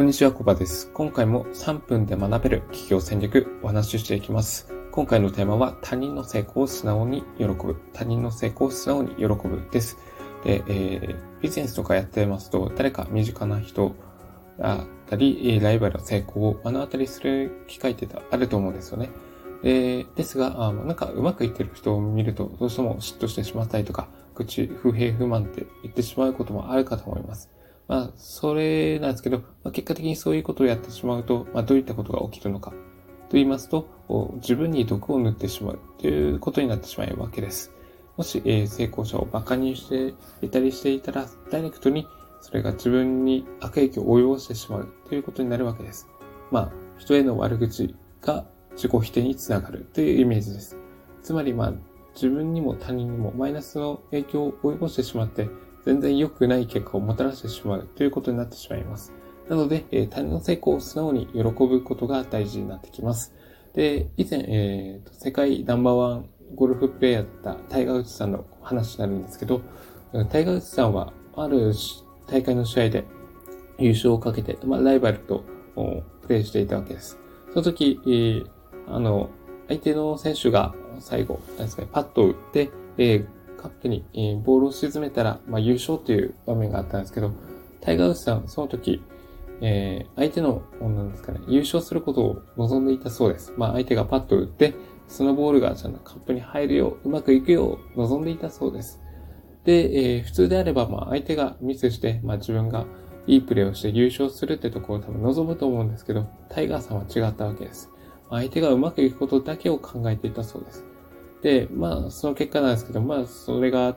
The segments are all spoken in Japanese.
こんにちは、コバです。今回も3分で学べる企業戦略お話ししていきます。今回のテーマは他人の成功を素直に喜ぶ。他人の成功を素直に喜ぶです。で、えー、ビジネスとかやってますと、誰か身近な人だったり、ライバルの成功を目の当たりする機会ってあると思うんですよね。え、ですが、あなんかうまくいってる人を見ると、どうしても嫉妬してしまったりとか、口、不平不満って言ってしまうこともあるかと思います。まあ、それなんですけど、まあ、結果的にそういうことをやってしまうと、まあ、どういったことが起きるのかと言いますと、自分に毒を塗ってしまうということになってしまうわけです。もし、えー、成功者を馬鹿にしていたりしていたら、ダイレクトにそれが自分に悪影響を及ぼしてしまうということになるわけです。まあ、人への悪口が自己否定につながるというイメージです。つまり、まあ、自分にも他人にもマイナスの影響を及ぼしてしまって、全然良くない結果をもたらしてしまうということになってしまいます。なので、え他人の成功を素直に喜ぶことが大事になってきます。で、以前、えーと、世界ナンバーワンゴルフプレイヤーだったタイガー・ウッズさんの話になるんですけど、タイガー・ウッズさんはある大会の試合で優勝をかけて、まあ、ライバルとプレイしていたわけです。その時、えー、あの、相手の選手が最後、なんですかね、パッと打って、えー、カップに、えー、ボールを沈めたら、まあ、優勝という場面があったんですけど、タイガー・ウッズさん、その時、えー、相手の、なんですかね、優勝することを望んでいたそうです。まあ、相手がパッと打って、そのボールがちゃんとカップに入るよう、うまくいくよう望んでいたそうです。で、えー、普通であれば、まあ、相手がミスして、まあ、自分がいいプレーをして優勝するってところを多分望むと思うんですけど、タイガーさんは違ったわけです。相手がうまくいくことだけを考えていたそうです。で、まあ、その結果なんですけど、まあ、それが、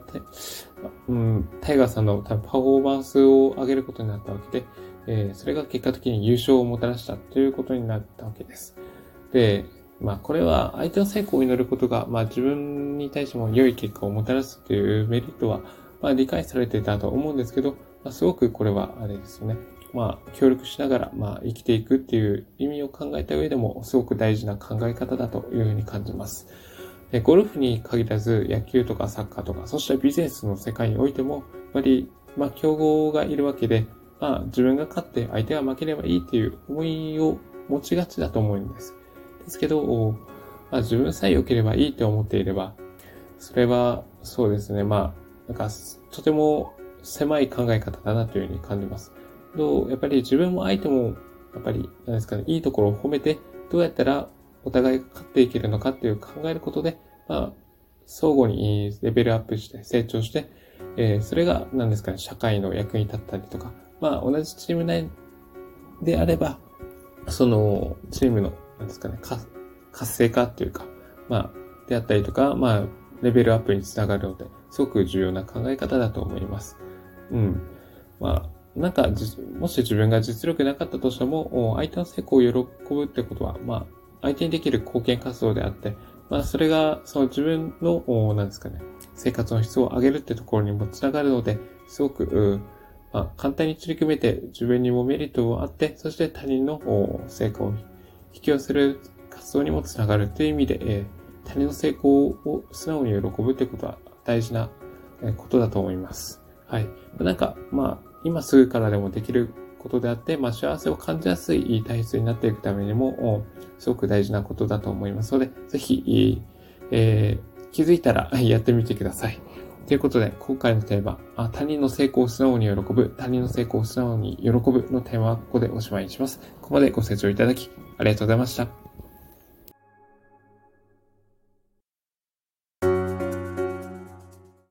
うん、タイガーさんの多分パフォーマンスを上げることになったわけで、えー、それが結果的に優勝をもたらしたということになったわけです。で、まあ、これは相手の成功を祈ることが、まあ、自分に対しても良い結果をもたらすというメリットは、まあ、理解されていたと思うんですけど、まあ、すごくこれはあれですよね。まあ、協力しながら、まあ、生きていくっていう意味を考えた上でも、すごく大事な考え方だというふうに感じます。ゴルフに限らず、野球とかサッカーとか、そしてビジネスの世界においても、やっぱり、まあ、競合がいるわけで、まあ、自分が勝って相手が負ければいいっていう思いを持ちがちだと思うんです。ですけど、まあ、自分さえ良ければいいって思っていれば、それは、そうですね、まあ、なんか、とても狭い考え方だなというふうに感じます。と、やっぱり自分も相手も、やっぱり、何ですかね、いいところを褒めて、どうやったらお互いが勝っていけるのかっていう考えることで、まあ、相互にレベルアップして成長して、えー、それが何ですかね、社会の役に立ったりとか、まあ、同じチーム内であれば、その、チームの、何ですかね、活性化っていうか、まあ、であったりとか、まあ、レベルアップにつながるので、すごく重要な考え方だと思います。うん。まあ、なんか、もし自分が実力なかったとしても、相手の成功を喜ぶってことは、まあ、相手にできる貢献活動であって、まあ、それが、その自分の、なんですかね、生活の質を上げるってところにもつながるので、すごく、まあ、簡単に取り組めて自分にもメリットがあって、そして他人の成功を引き寄せる活動にもつながるという意味で、えー、他人の成功を素直に喜ぶってことは大事なことだと思います。はい。なんか、まあ、今すぐからでもできることであって、まあ、幸せを感じやすい体質になっていくためにも、すごく大事なことだと思いますので、ぜひ、えー、気づいたら やってみてください。ということで、今回のテーマ、あ他人の成功を素直に喜ぶ、他人の成功を素直に喜ぶのテーマはここでおしまいにします。ここまでご清聴いただき、ありがとうございました。